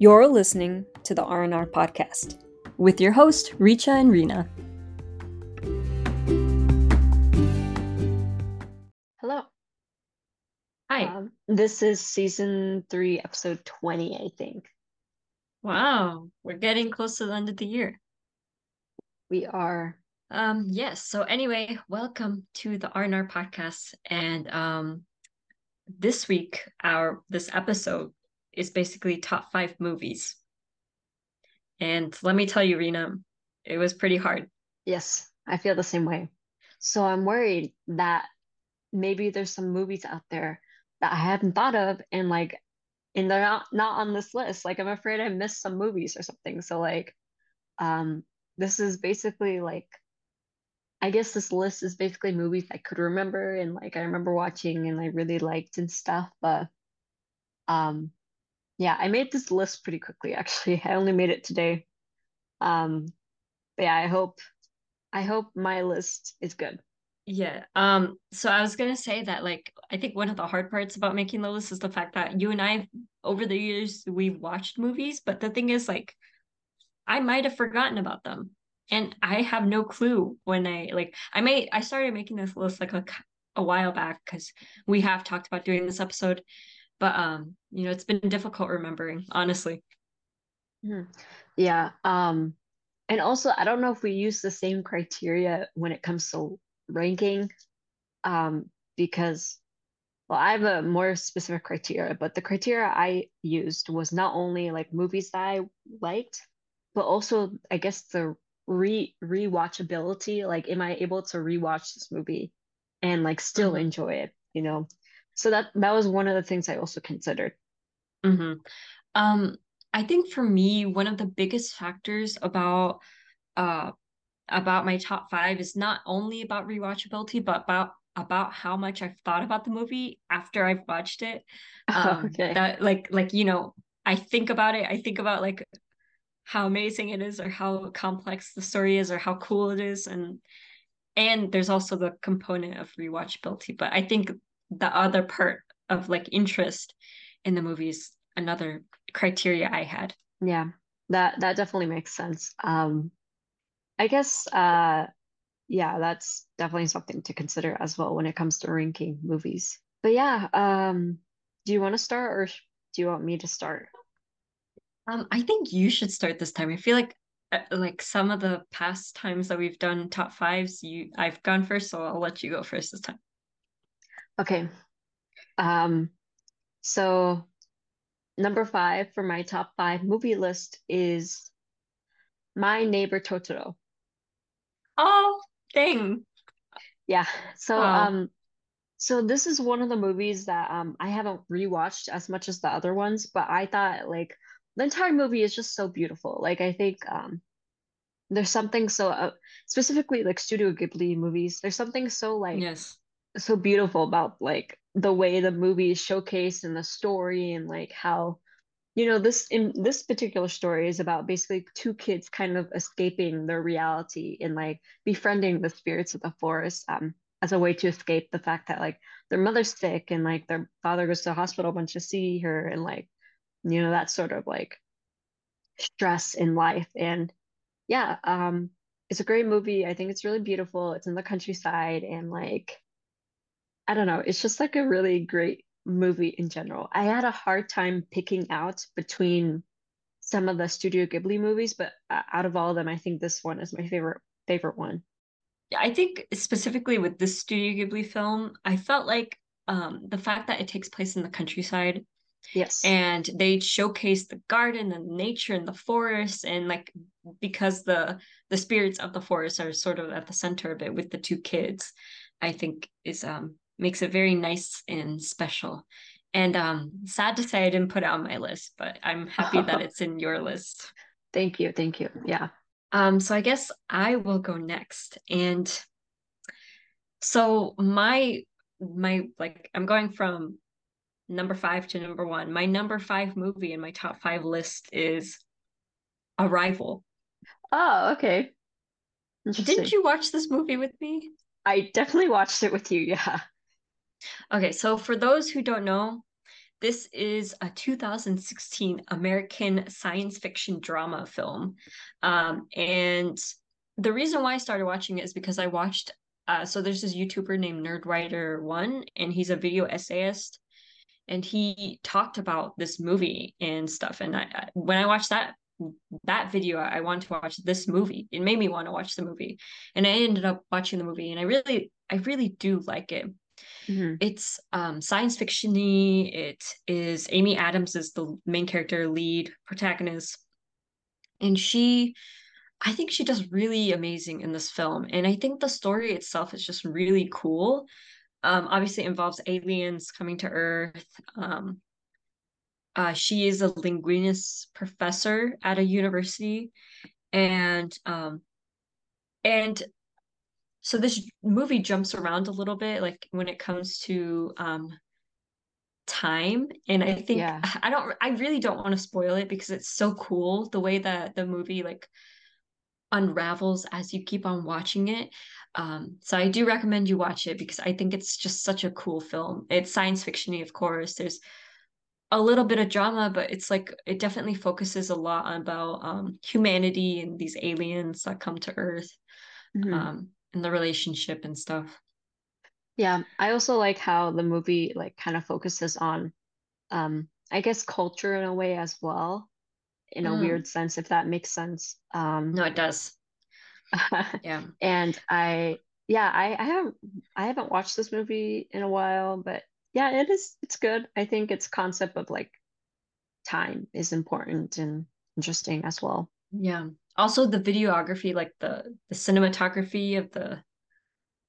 You're listening to the R&R podcast with your host Richa and Rena. Hello. Hi. Um, this is season three, episode 20, I think. Wow, we're getting close to the end of the year. We are. Um, yes. So anyway, welcome to the R&R podcast. And um this week our this episode is basically top five movies. And let me tell you, Rena, it was pretty hard. Yes, I feel the same way. So I'm worried that maybe there's some movies out there that I haven't thought of and like and they're not not on this list. Like I'm afraid I missed some movies or something. So like um this is basically like I guess this list is basically movies I could remember and like I remember watching and I really liked and stuff, but um yeah, I made this list pretty quickly actually. I only made it today. Um but yeah, I hope I hope my list is good. Yeah. Um, so I was gonna say that like I think one of the hard parts about making the list is the fact that you and I over the years we've watched movies, but the thing is like I might have forgotten about them. And I have no clue when I like I made I started making this list like a, a while back because we have talked about doing this episode. But um, you know, it's been difficult remembering, honestly. Mhm. Yeah. Um, and also I don't know if we use the same criteria when it comes to ranking. Um, because well, I have a more specific criteria, but the criteria I used was not only like movies that I liked, but also I guess the re rewatchability. Like, am I able to rewatch this movie and like still Mhm. enjoy it, you know? So that that was one of the things I also considered. hmm Um, I think for me, one of the biggest factors about uh about my top five is not only about rewatchability, but about about how much I've thought about the movie after I've watched it. Um, Okay. that like like you know, I think about it. I think about like how amazing it is, or how complex the story is, or how cool it is, and and there's also the component of rewatchability. But I think the other part of like interest in the movies another criteria I had. Yeah. That that definitely makes sense. Um, I guess uh yeah, that's definitely something to consider as well when it comes to ranking movies. But yeah, um, do you want to start or do you want me to start? Um, I think you should start this time. I feel like uh, like some of the past times that we've done top fives, you I've gone first, so I'll let you go first this time. Okay. Um, so number five for my top five movie list is My Neighbor Totoro. Oh, dang. Yeah. So Wow. um so this is one of the movies that um I haven't rewatched as much as the other ones, but I thought like the entire movie is just so beautiful. Like I think um there's something so uh, specifically like Studio Ghibli movies, there's something so like Yes. So beautiful about like the way the movie is showcased and the story and like how you know this in this particular story is about basically two kids kind of escaping their reality and like befriending the spirits of the forest um as a way to escape the fact that like their mother's sick and like their father goes to the hospital a bunch to see her and like you know that sort of like stress in life. And yeah um it's a great movie. I think it's really beautiful. It's in the countryside and like I don't know. It's just like a really great movie in general. I had a hard time picking out between some of the Studio Ghibli movies, but uh, out of all of them, I think this one is my favorite favorite one. Yeah, I think specifically with this Studio Ghibli film, I felt like um the fact that it takes place in the countryside Yes. and they showcase the garden and nature and the forest and like because the the spirits of the forest are sort of at the center of it with the two kids i think is um makes it very nice and special and um sad to say i didn't put it on my list but i'm happy that it's in your list Thank you. Thank you. Yeah. um so i guess i will go next and so my my like i'm going from number five to number one. My number five movie in my top five list is Arrival. Oh, okay. Didn't you watch this movie with me? I definitely watched it with you. Yeah. Okay, so for those who don't know, this is a 2016 American science fiction drama film. Um, and the reason why I started watching it is because I watched uh, so there's this YouTuber named Nerdwriter1, and he's a video essayist. And he talked about this movie and stuff. And I, when I watched that that video, I wanted to watch this movie. It made me want to watch the movie, and I ended up watching the movie. And I really, I really do like it. Mm-hmm. It's um, science fictiony. It is Amy Adams is the main character, lead protagonist, and she I think she does really amazing in this film. And I think the story itself is just really cool. Um, obviously, involves aliens coming to Earth. Um, uh, she is a linguist professor at a university. And um, and so this movie jumps around a little bit, like when it comes to um, time and i think yeah. i don't i really don't want to spoil it because it's so cool the way that the movie like unravels as you keep on watching it. Um, so I do recommend you watch it because I think it's just such a cool film. It's science fictiony, of course. There's a little bit of drama, but it's like it definitely focuses a lot on about um, humanity and these aliens that come to Earth mm-hmm. um, and the relationship and stuff. Yeah, I also like how the movie like kind of focuses on, um, I guess, culture in a way as well in a mm. weird sense, if that makes sense. Um, no, it does. yeah. And I, yeah, I, I haven't, I haven't watched this movie in a while, but yeah, it is, it's good. I think its concept of like time is important and interesting as well. Yeah. Also, the videography, like the the cinematography of the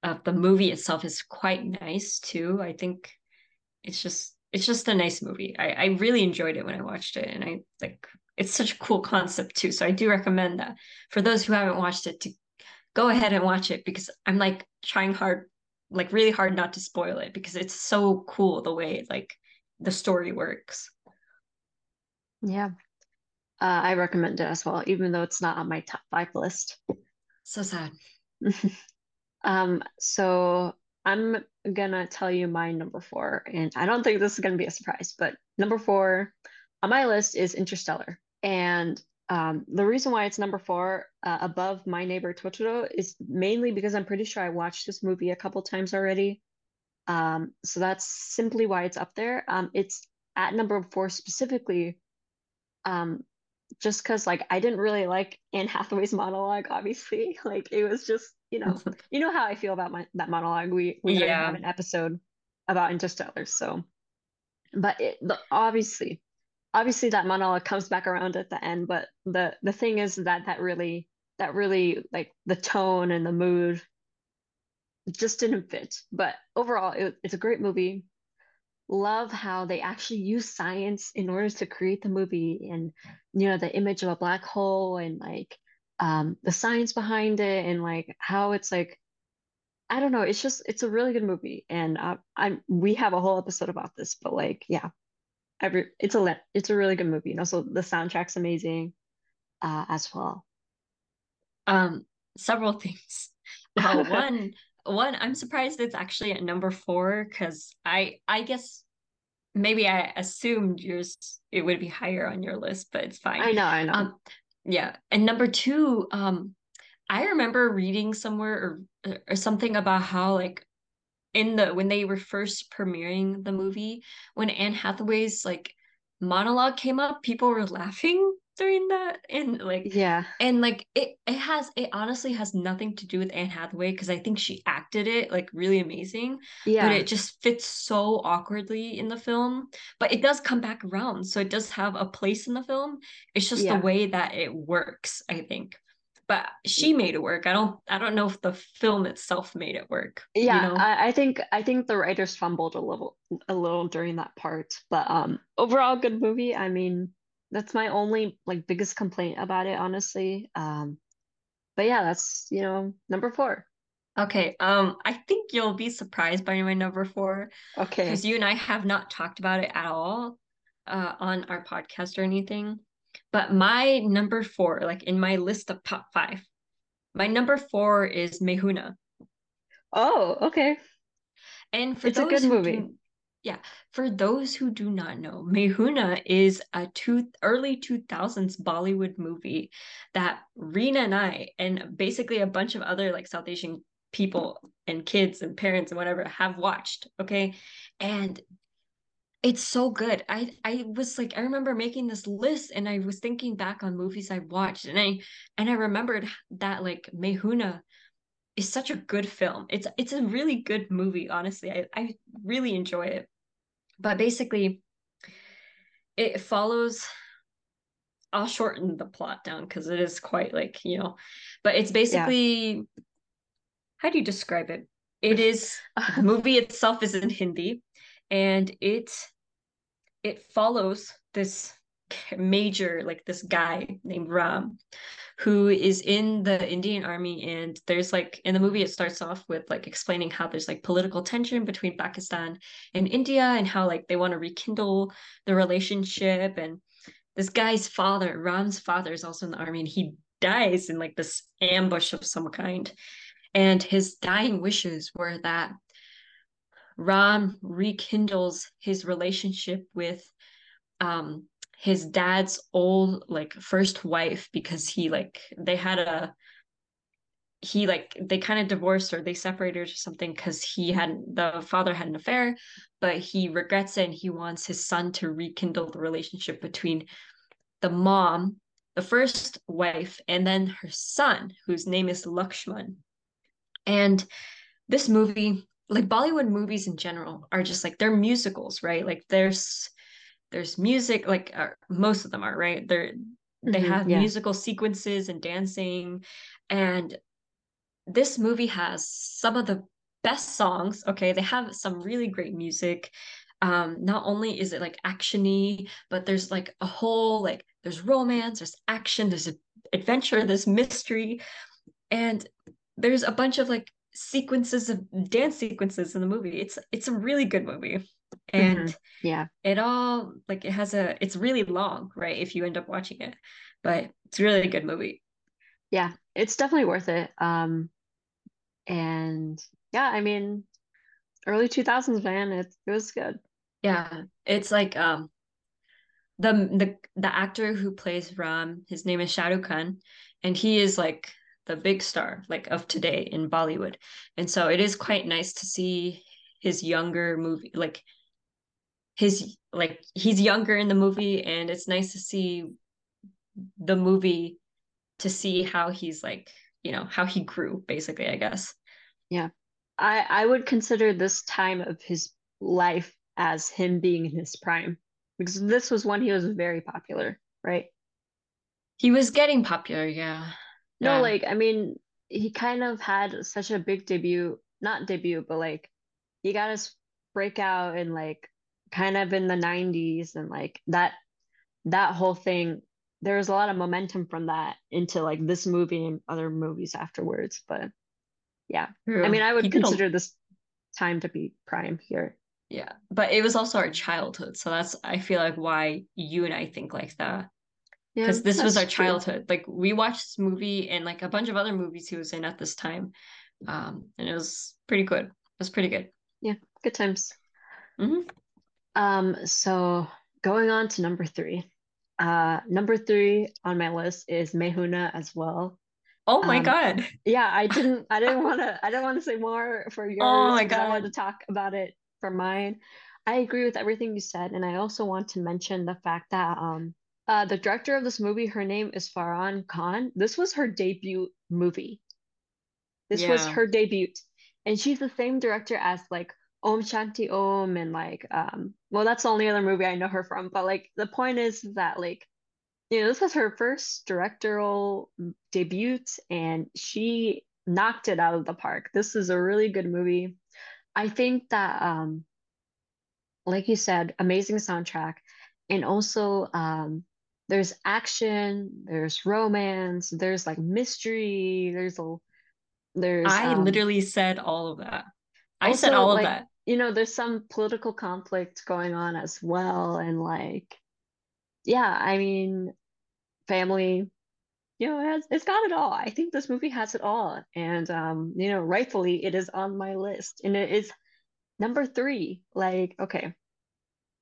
of the movie itself, is quite nice too. I think it's just it's just a nice movie. I, I really enjoyed it when I watched it, and I like it's such a cool concept too. So I do recommend that for those who haven't watched it to go ahead and watch it because I'm like trying hard, like really hard not to spoil it because it's so cool the way like the story works. Yeah. Uh, I recommend it as well, even though it's not on my top five list. So sad. um, so I'm gonna tell you my number four, and I don't think this is gonna be a surprise, but number four on my list is Interstellar. And um, the reason why it's number four uh, above My Neighbor Totoro is mainly because I'm pretty sure I watched this movie a couple times already. Um, so that's simply why it's up there. Um, it's at number four specifically, um, just because like I didn't really like Anne Hathaway's monologue. Obviously, like it was just you know you know how I feel about my that monologue. We we yeah. have an episode about Interstellar, so but it, the, obviously obviously that monologue comes back around at the end but the the thing is that that really that really like the tone and the mood just didn't fit but overall it, it's a great movie love how they actually use science in order to create the movie and you know the image of a black hole and like um the science behind it and like how it's like I don't know. It's just it's a really good movie, and uh, I'm we have a whole episode about this. But like, yeah, every it's a it's a really good movie and also the soundtrack's amazing uh as well um several things uh, one one i'm surprised it's actually at number four because i i guess maybe i assumed yours it would be higher on your list but it's fine. I know i know. Um, yeah and number two um i remember reading somewhere or or something about how like in the when they were first premiering the movie, when Anne Hathaway's like monologue came up, people were laughing during that and like yeah and like it it has it honestly has nothing to do with Anne Hathaway because I think she acted it like really amazing yeah but it just fits so awkwardly in the film but it does come back around so it does have a place in the film it's just yeah. the way that it works I think but she made it work. I don't I don't know if the film itself made it work. Yeah, you know? I, I think I think the writers fumbled a little a little during that part. But um overall good movie. I mean, that's my only like biggest complaint about it, honestly. Um but yeah, that's you know, number four. Okay. Um, I think you'll be surprised by my number four. Okay. Because you and I have not talked about it at all uh on our podcast or anything. But my number four, like in my list of top five, my number four is Main Hoon Na. Oh, okay. And for it's a good movie. Do, Yeah, for those who do not know, Main Hoon Na is a two early 2000s Bollywood movie that Rena and I and basically a bunch of other like South Asian people and kids and parents and whatever have watched, okay? And it's so good. I I was like I remember making this list and I was thinking back on movies I watched and I and I remembered that like Main Hoon Na is such a good film. It's it's a really good movie, honestly. I, I really enjoy it. But basically, it follows I'll shorten the plot down because it is quite like, you know, but it's basically yeah. how do you describe it? It is the movie itself is in Hindi and it it follows this major like this guy named Ram who is in the Indian army and there's like in the movie it starts off with like explaining how there's like political tension between Pakistan and India and how like they want to rekindle the relationship and this guy's father Ram's father is also in the army and he dies in like this ambush of some kind. And his dying wishes were that Ram rekindles his relationship with um his dad's old like first wife because he like they had a he like they kind of divorced or they separated or something because he had the father had an affair but he regrets it and he wants his son to rekindle the relationship between the mom the first wife and then her son whose name is lakshman. And this movie like bollywood movies in general are just like they're musicals right? Like there's there's music like uh, most of them are right? They're mm-hmm, they have yeah. musical sequences and dancing and this movie has some of the best songs okay? They have some really great music. Um not only is it like actiony but there's like a whole like there's romance there's action there's adventure there's mystery and there's a bunch of like sequences of dance sequences in the movie. It's it's a really good movie and mm-hmm. yeah. it all like it has a it's really long right if you end up watching it but it's really a good movie. Yeah it's definitely worth it um and yeah i mean early 2000s man it, it was good. Yeah it's like um the the the actor who plays ram his name is Shah Rukh Khan and he is like the big star like of today in bollywood. And so it is quite nice to see his younger movie like his like he's younger in the movie and it's nice to see the movie to see how he's like you know how he grew basically i guess. Yeah. I i would consider this time of his life as him being in his prime because this was when he was very popular right? He was getting popular yeah. No yeah. like i mean he kind of had such a big debut not debut but like he got his breakout in like kind of in the 90s and like that that whole thing there was a lot of momentum from that into like this movie and other movies afterwards but yeah. I mean i would consider this time to be prime here. Yeah but it was also our childhood so that's i feel like why you and i think like that. Because yeah, this was our childhood. True. like we watched this movie and like a bunch of other movies he was in at this time um and it was pretty good. It was pretty good. Yeah good times. Mm-hmm. Um, so going on to number three. Uh, number three on my list is Main Hoon Na as well. Oh my um, god. Yeah, I didn't I didn't want to I didn't want to say more for yours. Oh my god. I wanted to talk about it for mine. I agree with everything you said, and I also want to mention the fact that um uh the director of this movie, her name is Farah Khan. This was her debut movie. This yeah. was her debut. And she's the same director as like Om Shanti Om and like um well that's the only other movie I know her from but like the point is that like you know this was her first directorial debut and she knocked it out of the park. This is a really good movie. I think that um like you said amazing soundtrack and also um there's action, there's romance, there's like mystery, there's a there's I um, literally said all of that. I said all like, of that. You know, there's some political conflict going on as well. And like, yeah, I mean, family, you know, it has, it's got it all. I think this movie has it all. And, um, you know, rightfully, it is on my list. And it is, Number three, like, okay.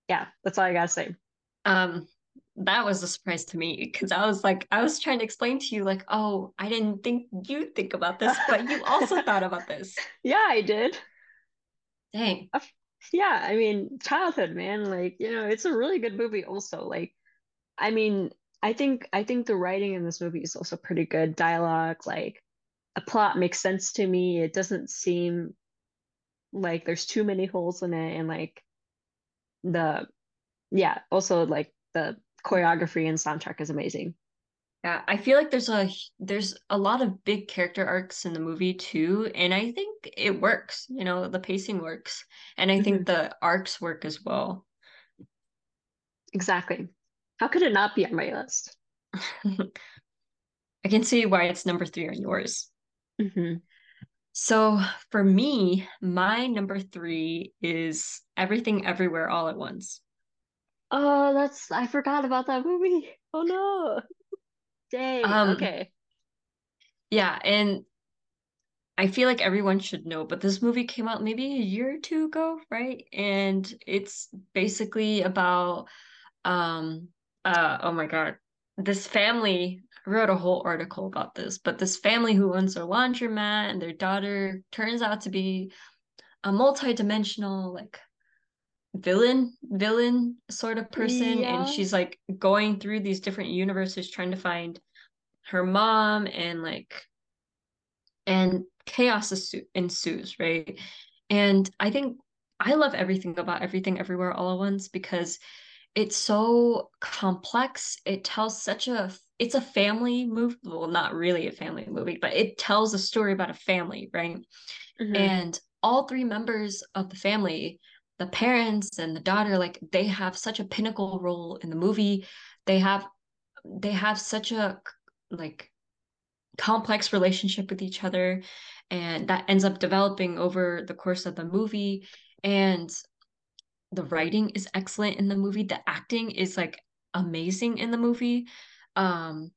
Yeah, that's all I gotta say. Um, that was a surprise to me because I was like, I was trying to explain to you, like, oh, I didn't think you'd think about this, but you also thought about this. Yeah, I did. Dang. Yeah, I mean, childhood, man. Like, you know, it's a really good movie also. Like, I mean, I think I think the writing in this movie is also pretty good. Dialogue, like a plot makes sense to me. It doesn't seem like there's too many holes in it and like the yeah, also like the choreography and soundtrack is amazing. Yeah, I feel like there's a there's a lot of big character arcs in the movie too, and I think it works. You know, the pacing works, and I mm-hmm. think the arcs work as well. Exactly. How could it not be on my list? I can see why it's number three on yours. Mm-hmm. So for me, my number three is Everything Everywhere All at Once. Oh, that's I forgot about that movie. Oh no. Dang. Um, okay. Yeah, and I feel like everyone should know, but this movie came out maybe a year or two ago, right? And it's basically about um uh oh my god, this family I wrote a whole article about this, but this family who owns a laundromat and their daughter turns out to be a multi-dimensional like villain villain sort of person yeah. and she's like going through these different universes trying to find her mom and like and chaos ensues right and i think i love everything about everything everywhere all at once because it's so complex it tells such a it's a family movie well not really a family movie but it tells a story about a family right mm-hmm. and all three members of the family the parents and the daughter like they have such a pinnacle role in the movie. They have they have such a like complex relationship with each other and that ends up developing over the course of the movie. And the writing is excellent in the movie. The acting is like amazing in the movie. Um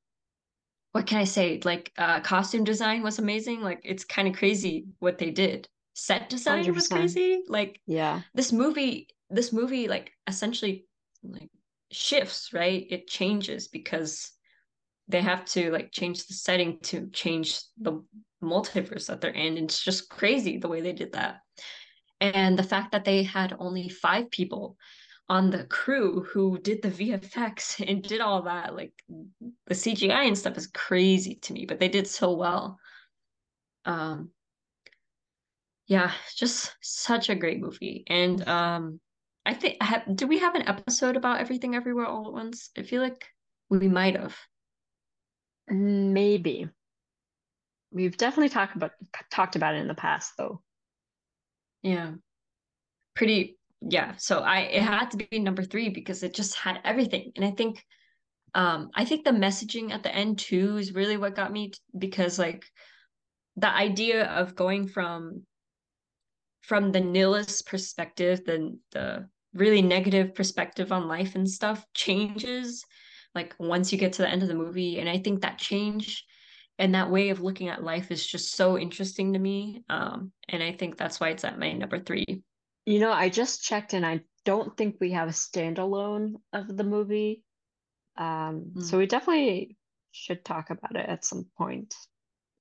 what can i say? Like uh costume design was amazing. Like it's kind of crazy what they did set design 100%. was crazy. Like yeah. this movie this movie like essentially like shifts right? It changes because they have to like change the setting to change the multiverse that they're in. And it's just crazy the way they did that. And the fact that they had only five people on the crew who did the VFX and did all that like the CGI and stuff is crazy to me but they did so well. Um yeah, just such a great movie. And um I think have do we have an episode about everything everywhere all at once? I feel like we might have. Maybe. We've definitely talked about talked about it in the past though. Yeah. Pretty yeah. So I it had to be number 3 because it just had everything. And I think um I think the messaging at the end too is really what got me t- because like the idea of going from from the nihilist perspective, the the really negative perspective on life and stuff changes like once you get to the end of the movie. And i think that change and that way of looking at life is just so interesting to me. Um, and i think that's why it's at my number three. You know i just checked and i don't think we have a standalone of the movie. Um, mm. so we definitely should talk about it at some point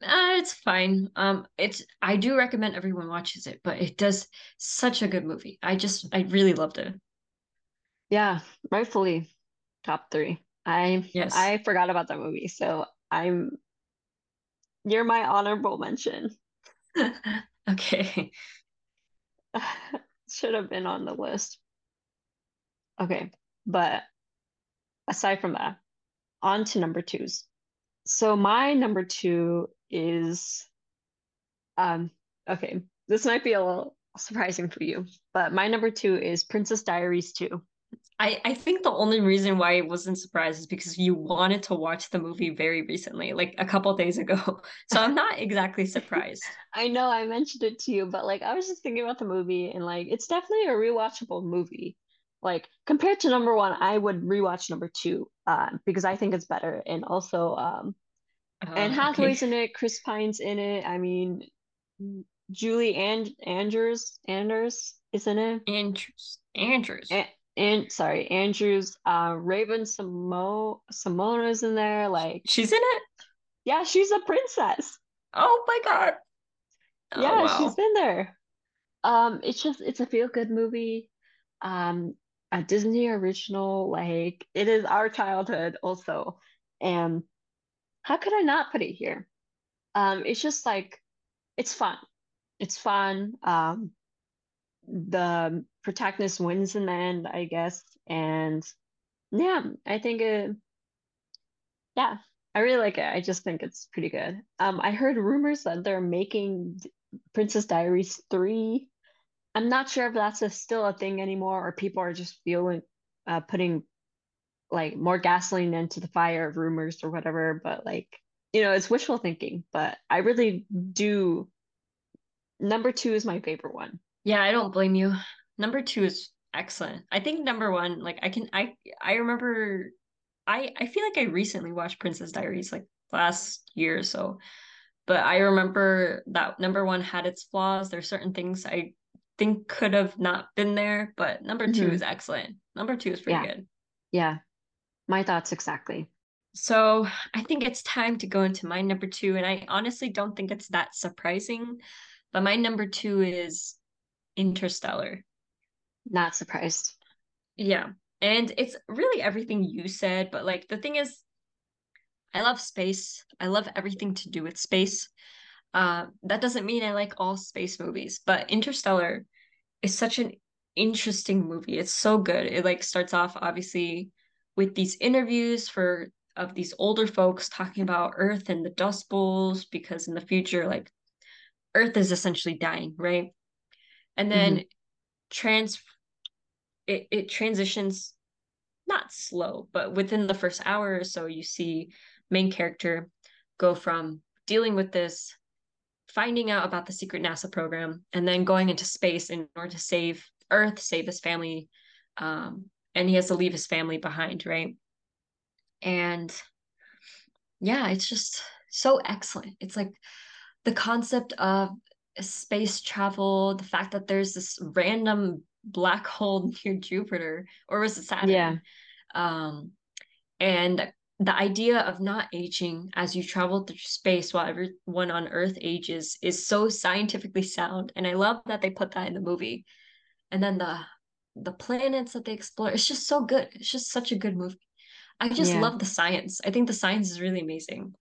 uh, it's fine. Um, it's I do recommend everyone watches it, but it does such a good movie. I just I really loved it. Yeah, rightfully top three. I yes. I forgot about that movie, so I'm you're my honorable mention. okay. Should have been on the list. Okay, but aside from that, on to number twos. So my number two is um okay this might be a little surprising for you but my number two is princess diaries 2 I, I think the only reason why it wasn't surprised is because you wanted to watch the movie very recently, like a couple days ago. So I'm not exactly surprised. I know I mentioned it to you, but like I was just thinking about the movie and like it's definitely a rewatchable movie. Like compared to number one, I would rewatch number two uh, because I think it's better. And also um and oh, Hathaway's okay. in it. Chris Pine's in it. I mean, Julie and Andrews, Anders. isn't it? Andrews. Andrews. And, and sorry, Andrews. Uh, Raven Samo Simona's in there. Like she's in it. Yeah, she's a princess. Oh my god. Oh, yeah, wow. she's in there. Um, it's just it's a feel good movie. Um, a Disney original. Like it is our childhood also, and how could I not put it here? Um, it's just like it's fun. It's fun. Um, the protagonist wins in the end, I guess, and yeah, I think it. Yeah, I really like it. I just think it's pretty good. Um, I heard rumors that they're making Princess Diaries 3. I'm not sure if that's a, still a thing anymore or people are just feeling uh putting like more gasoline into the fire of rumors or whatever, but like you know, it's wishful thinking, but I really do number 2 is my favorite one. Yeah, I don't blame you. Number 2 is excellent. I think number 1 like I can I I remember I I feel like I recently watched Princess Diaries like last year or so. But I remember that number one had its flaws. There's certain things I think could have not been there, but number mm-hmm. 2 is excellent. Number two is pretty yeah. good. Yeah. My thoughts exactly. So I think it's time to go into my number two. And I honestly don't think it's that surprising. But my number two is Interstellar. Not surprised. Yeah. And it's really everything you said, but like the thing is, I love space. I love everything to do with space. Uh, that doesn't mean I like all space movies, but Interstellar is such an interesting movie. It's so good. It like starts off obviously with these interviews for of these older folks talking about Earth and the Dust Bowls because in the future, like Earth is essentially dying, right? And then mm-hmm. trans it, it transitions not slow, but within the first hour or so, you see main character go from dealing with this, finding out about the secret NASA program, and then going into space in order to save Earth, save his family. Um, and he has to leave his family behind, right? And yeah, it's just so excellent. It's like the concept of space travel, the fact that there's this random black hole near Jupiter, or was it Saturn? Yeah. Um, and the idea of not aging as you travel through space while everyone on Earth ages is so scientifically sound, and I love that they put that in the movie. And then the the planets that they explore, it's just so good. It's just such a good movie. I just yeah. love the science. I think the science is really amazing.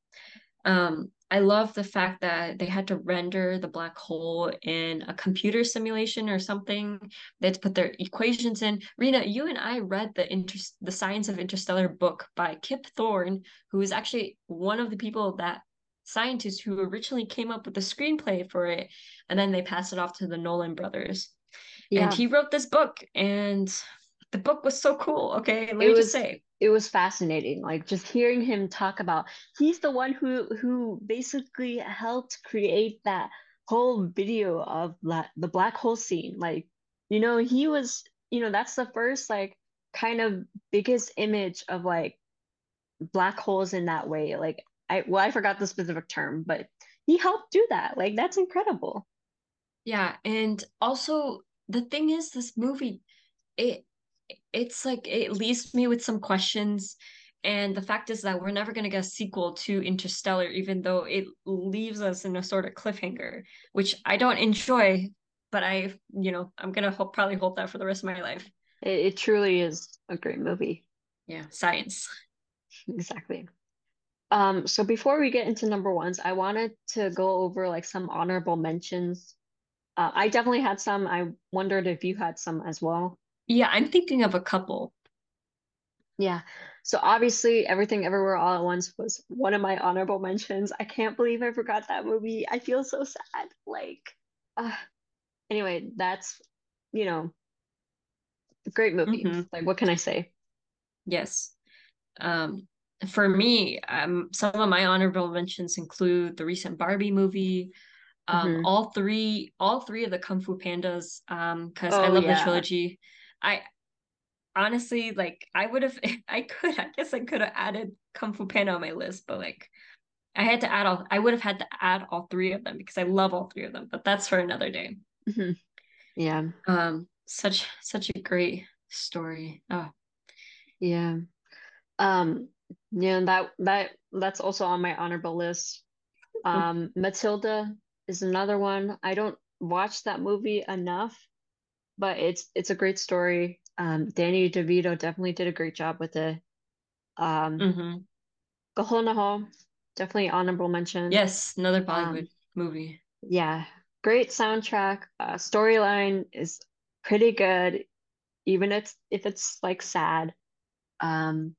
Um, I love the fact that they had to render the black hole in a computer simulation or something. They had to put their equations in. Rena, you and I read the inter- the Science of Interstellar book by Kip Thorne, who is actually one of the people that scientists who originally came up with the screenplay for it, and then they passed it off to the Nolan brothers. Yeah. And he wrote this book, and the book was so cool. Okay, let it me was, just say. it was fascinating like just hearing him talk about he's the one who who basically helped create that whole video of la- the black hole scene. Like you know he was you know that's the first like kind of biggest image of like black holes in that way. Like i well i forgot the specific term but he helped do that. Like that's incredible. Yeah and also the thing is this movie it it's like it leaves me with some questions and the fact is that we're never going to get a sequel to interstellar even though it leaves us in a sort of cliffhanger which i don't enjoy but i you know i'm going to hope, probably hold that for the rest of my life. It, it truly is a great movie. Yeah science. Exactly. Um so before we get into number ones i wanted to go over like some honorable mentions uh, i definitely had some i wondered if you had some as well yeah, I'm thinking of a couple. Yeah. So obviously, Everything Everywhere All at Once was one of my honorable mentions. I can't believe I forgot that movie. I feel so sad. Like, uh, anyway, that's you know, great movie. Mm-hmm. Like, what can I say? Yes. Um, for me, um, some of my honorable mentions include the recent Barbie movie, um, mm-hmm. all three, all three of the Kung Fu Pandas, um, because oh, I love yeah. the trilogy. I honestly like I would have I could I guess I could have added Kung Fu Panda on my list, but like I had to add all I would have had to add all three of them because I love all three of them, but that's for another day. Mm-hmm. Yeah. Um, such such a great story. Oh, Yeah. Um, yeah, that that that's also on my honorable list. Um, Matilda is another one. I don't watch that movie enough, but it's it's a great story. Um, Danny DeVito definitely did a great job with it. Um, hmm Kahoot definitely honorable mention. Yes, another Bollywood Um, movie. yeah, great soundtrack. Uh, storyline is pretty good, even it's if it's like sad. Um,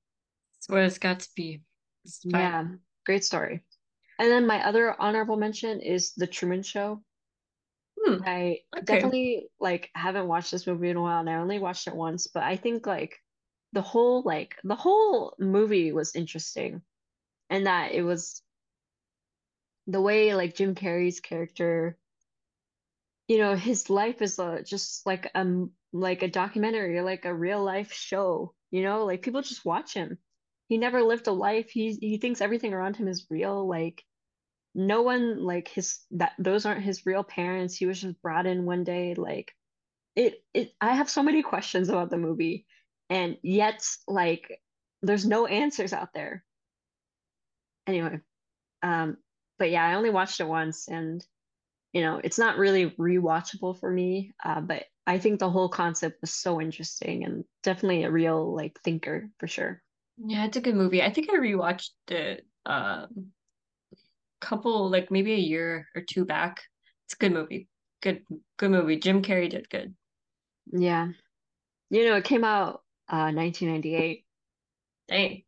It's what it's got to be. It's yeah, great story. And then my other honorable mention is The Truman Show. Hmm, I okay. definitely like haven't watched this movie in a while and I only watched it once, but I think like the whole like the whole movie was interesting and that it was the way like Jim Carrey's character, you know, his life is uh, just like um like a documentary, like a real life show, you know, like people just watch him. He never lived a life. He he thinks everything around him is real. Like no one like his that those aren't his real parents. He was just brought in one day. Like it it I have so many questions about the movie, and yet like there's no answers out there. Anyway, um, but yeah, I only watched it once, and you know it's not really rewatchable for me. Uh, but I think the whole concept was so interesting and definitely a real like thinker for sure. Yeah, it's a good movie. I think I rewatched it um couple like maybe a year or two back. It's a good movie. Good good movie. Jim Carrey did good. Yeah, you know it came out uh 1998. Dang,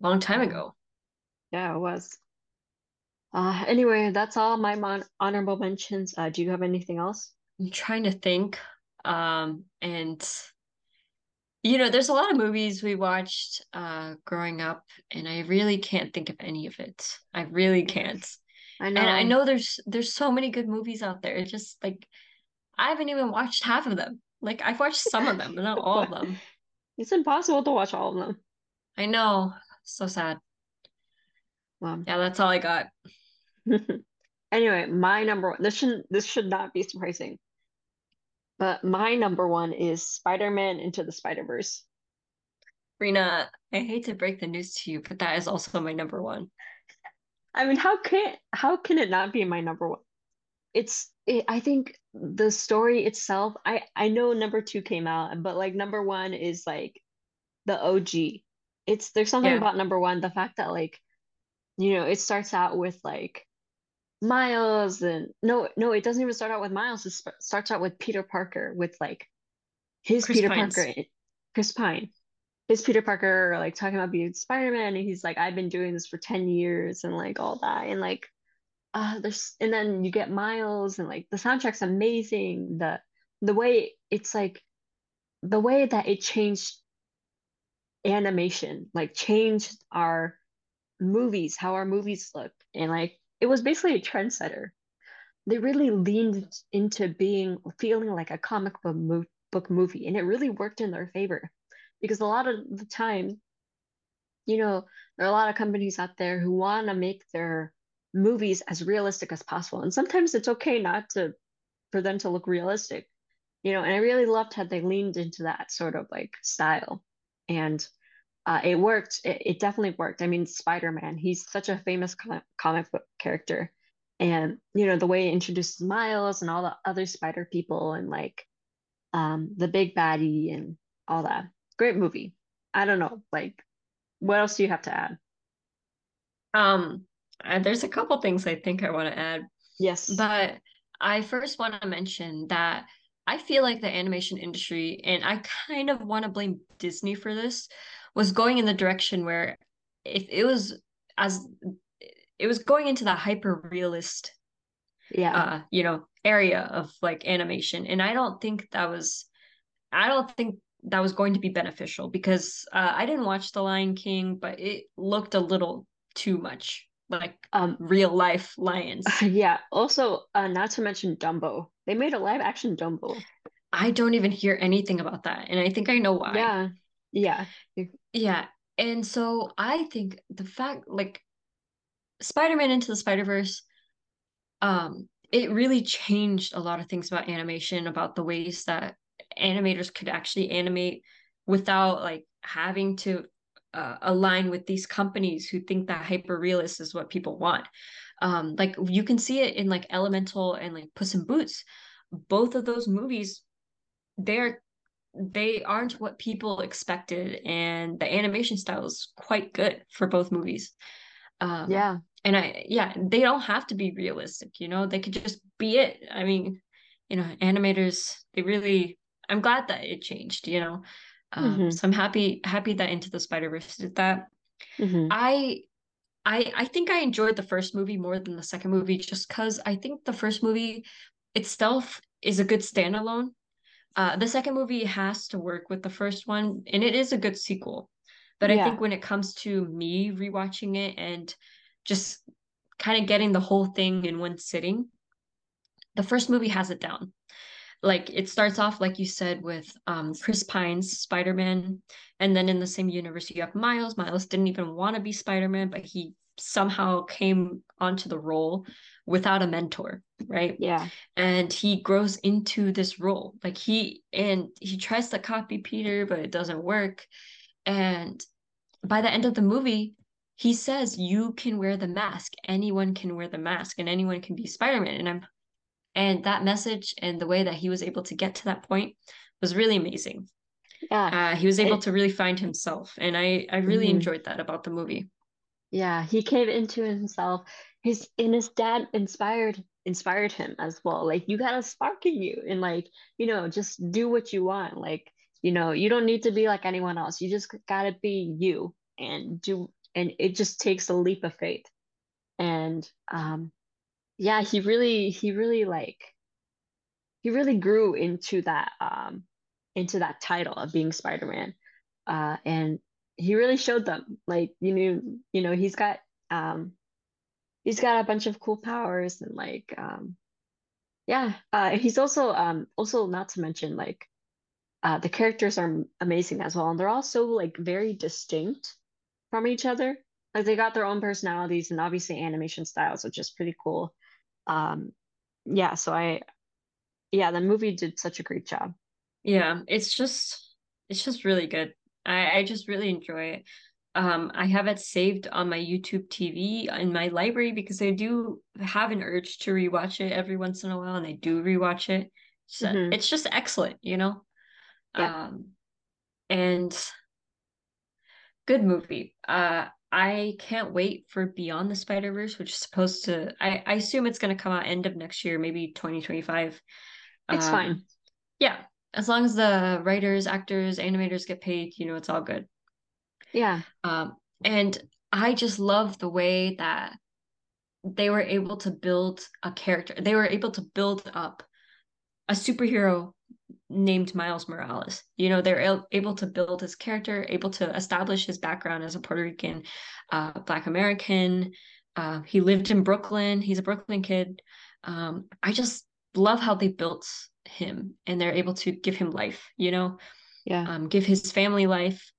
long time ago. yeah, it was. Uh, anyway, that's all my mon honorable mentions. Uh, do you have anything else? I'm trying to think. Um, and you know, there's a lot of movies we watched uh growing up, and I really can't think of any of it. I really can't. I know. And I know there's there's so many good movies out there. It's just like I haven't even watched half of them. Like I've watched some of them, but not all of them. it's impossible to watch all of them. I know. So sad. Well, Yeah, that's all I got. anyway, my number one, this shouldn't this should not be surprising, but my number one is Spider-Man Into the Spider-Verse. Rena, I hate to break the news to you, but that is also my number one. I mean, how can how can it not be my number one? It's it, I think the story itself, I I know number two came out, but like number one is like the OG. It's there's something Yeah, about number one, the fact that like, you know, it starts out with like Miles and no, no, it doesn't even start out with Miles. It sp- starts out with Peter Parker with like his Chris Peter Parker, Pines. and Chris Pine, his Peter Parker, like talking about being Spider-Man, and he's like, I've been doing this for 10 years and like all that. And like, uh, there's, and then you get Miles and like the soundtrack's amazing. The, the way it's like, the way that it changed animation, like changed our movies, how our movies look. And like, it was basically a trendsetter they really leaned into being feeling like a comic book, mo book movie, and it really worked in their favor because a lot of the time, you know, there are a lot of companies out there who want to make their movies as realistic as possible, and sometimes it's okay not to for them to look realistic, you know. And I really loved how they leaned into that sort of like style, and uh, it worked. It, it definitely worked. I mean, Spider-Man, he's such a famous com comic book character. And, you know, the way it introduces Miles and all the other spider people and like um the big baddie and all that. Great movie. I don't know. Like, what else do you have to add? Um, uh, there's a couple things I think I want to add, Yes. but I first want to mention that I feel like the animation industry, and I kind of want to blame Disney for this, was going in the direction where if it was as it was going into that hyper realist Yeah. uh, you know, area of like animation. And I don't think that was I don't think that was going to be beneficial because uh, I didn't watch The Lion King, but it looked a little too much like Um, real life lions. yeah. Also, uh, not to mention Dumbo. They made a live action Dumbo. I don't even hear anything about that, and I think I know why. Yeah. Yeah. Yeah. And so I think the fact like Spider-Man Into the Spider-Verse um it really changed a lot of things about animation, about the ways that animators could actually animate without like having to uh, align with these companies who think that hyper realist is what people want. Um, like you can see it in like Elemental and like Puss in Boots. Both of those movies, they're they aren't what people expected, and the animation style is quite good for both movies. Um, yeah, and I yeah, they don't have to be realistic. You know, they could just be it. I mean, you know, animators they really. I'm glad that it changed. You know, um, mm-hmm. so I'm happy happy that Into the Spider Verse did that. Mm-hmm. I I I think I enjoyed the first movie more than the second movie just because I think the first movie itself is a good standalone. Uh, the second movie has to work with the first one, and it is a good sequel. But yeah. I think when it comes to me rewatching it and just kind of getting the whole thing in one sitting, the first movie has it down. Like it starts off, like you said, with um, Chris Pine's Spider Man, and then in the same universe, you have Miles. Miles didn't even want to be Spider Man, but he somehow came onto the role without a mentor, right? Yeah. And he grows into this role. Like he and he tries to copy Peter, but it doesn't work. And by the end of the movie, he says you can wear the mask. Anyone can wear the mask and anyone can be Spider-Man. And I'm and that message and the way that he was able to get to that point was really amazing. Yeah. Uh, he was able it, to really find himself. And I, I really mm-hmm. enjoyed that about the movie. Yeah, he came into himself. His and his dad inspired inspired him as well. Like you got a spark in you, and like you know, just do what you want. Like you know, you don't need to be like anyone else. You just gotta be you and do. And it just takes a leap of faith. And um, yeah, he really he really like he really grew into that um into that title of being Spider-Man. Uh, and he really showed them like you know you know he's got um he's got a bunch of cool powers and like um yeah uh he's also um also not to mention like uh the characters are amazing as well and they're also like very distinct from each other. Like they got their own personalities and obviously animation styles which is pretty cool. Um yeah so i yeah the movie did such a great job. Yeah it's just it's just really good I, I just really enjoy it. Um, I have it saved on my YouTube TV in my library because I do have an urge to rewatch it every once in a while, and I do rewatch it. So mm-hmm. it's just excellent, you know. Yeah. Um, and good movie. Uh, I can't wait for Beyond the Spider Verse, which is supposed to. I I assume it's going to come out end of next year, maybe twenty twenty five. It's um, fine. Yeah, as long as the writers, actors, animators get paid, you know, it's all good. Yeah. Um, and I just love the way that they were able to build a character. They were able to build up a superhero named Miles Morales. You know, they're able to build his character, able to establish his background as a Puerto Rican, uh, Black American. Uh, he lived in Brooklyn. He's a Brooklyn kid. Um, I just love how they built him and they're able to give him life you know? Yeah. Um give his family life.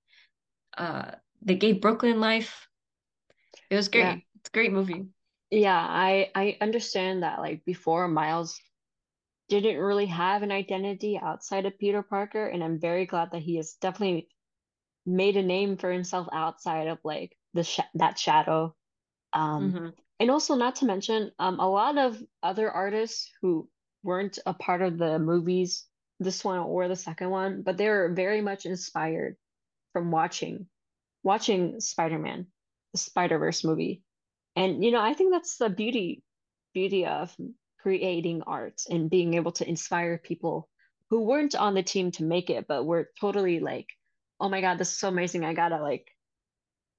Uh they gave brooklyn life. It was great. Yeah. it's a great movie. Yeah i i understand that like before miles didn't really have an identity outside of peter parker and i'm very glad that he has definitely made a name for himself outside of like the sh- that shadow. Um mm-hmm. and also not to mention um a lot of other artists who weren't a part of the movies, this one or the second one, but they were very much inspired from watching watching Spider-Man, the Spider-Verse movie. And you know, I think that's the beauty beauty of creating art and being able to inspire people who weren't on the team to make it, but were totally like, oh my God, this is so amazing. I gotta like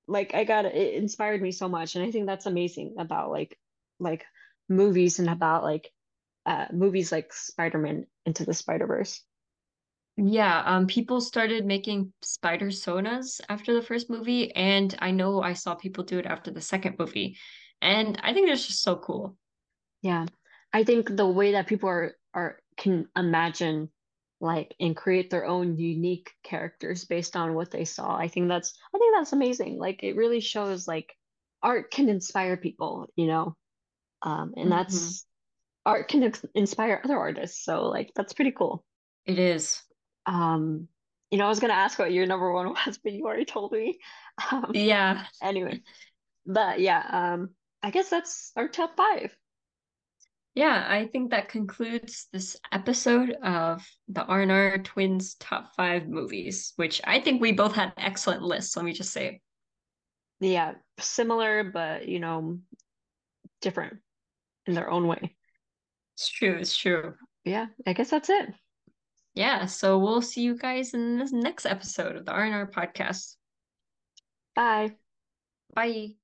like I gotta it inspired me so much. And I think that's amazing about like like movies and about like uh, movies like Spider-Man Into the Spider-Verse. Yeah, um, people started making spider sonas after the first movie, and I know I saw people do it after the second movie, and I think it's just so cool. Yeah, I think the way that people are are can imagine like and create their own unique characters based on what they saw. I think that's I think that's amazing. Like it really shows like art can inspire people, you know. Um, and mm-hmm. that's art can inspire other artists. So like that's pretty cool. It is. Um, you know, I was gonna ask what your number one was, but you already told me. Um, yeah. Anyway, but yeah, um, I guess that's our top five. Yeah, I think that concludes this episode of the R&R Twins top five movies, which I think we both had excellent lists. Let me just say. Yeah, similar, but you know, different in their own way. It's true. It's true. Yeah, I guess that's it. Yeah, so we'll see you guys in this next episode of the R&R podcast. Bye. Bye.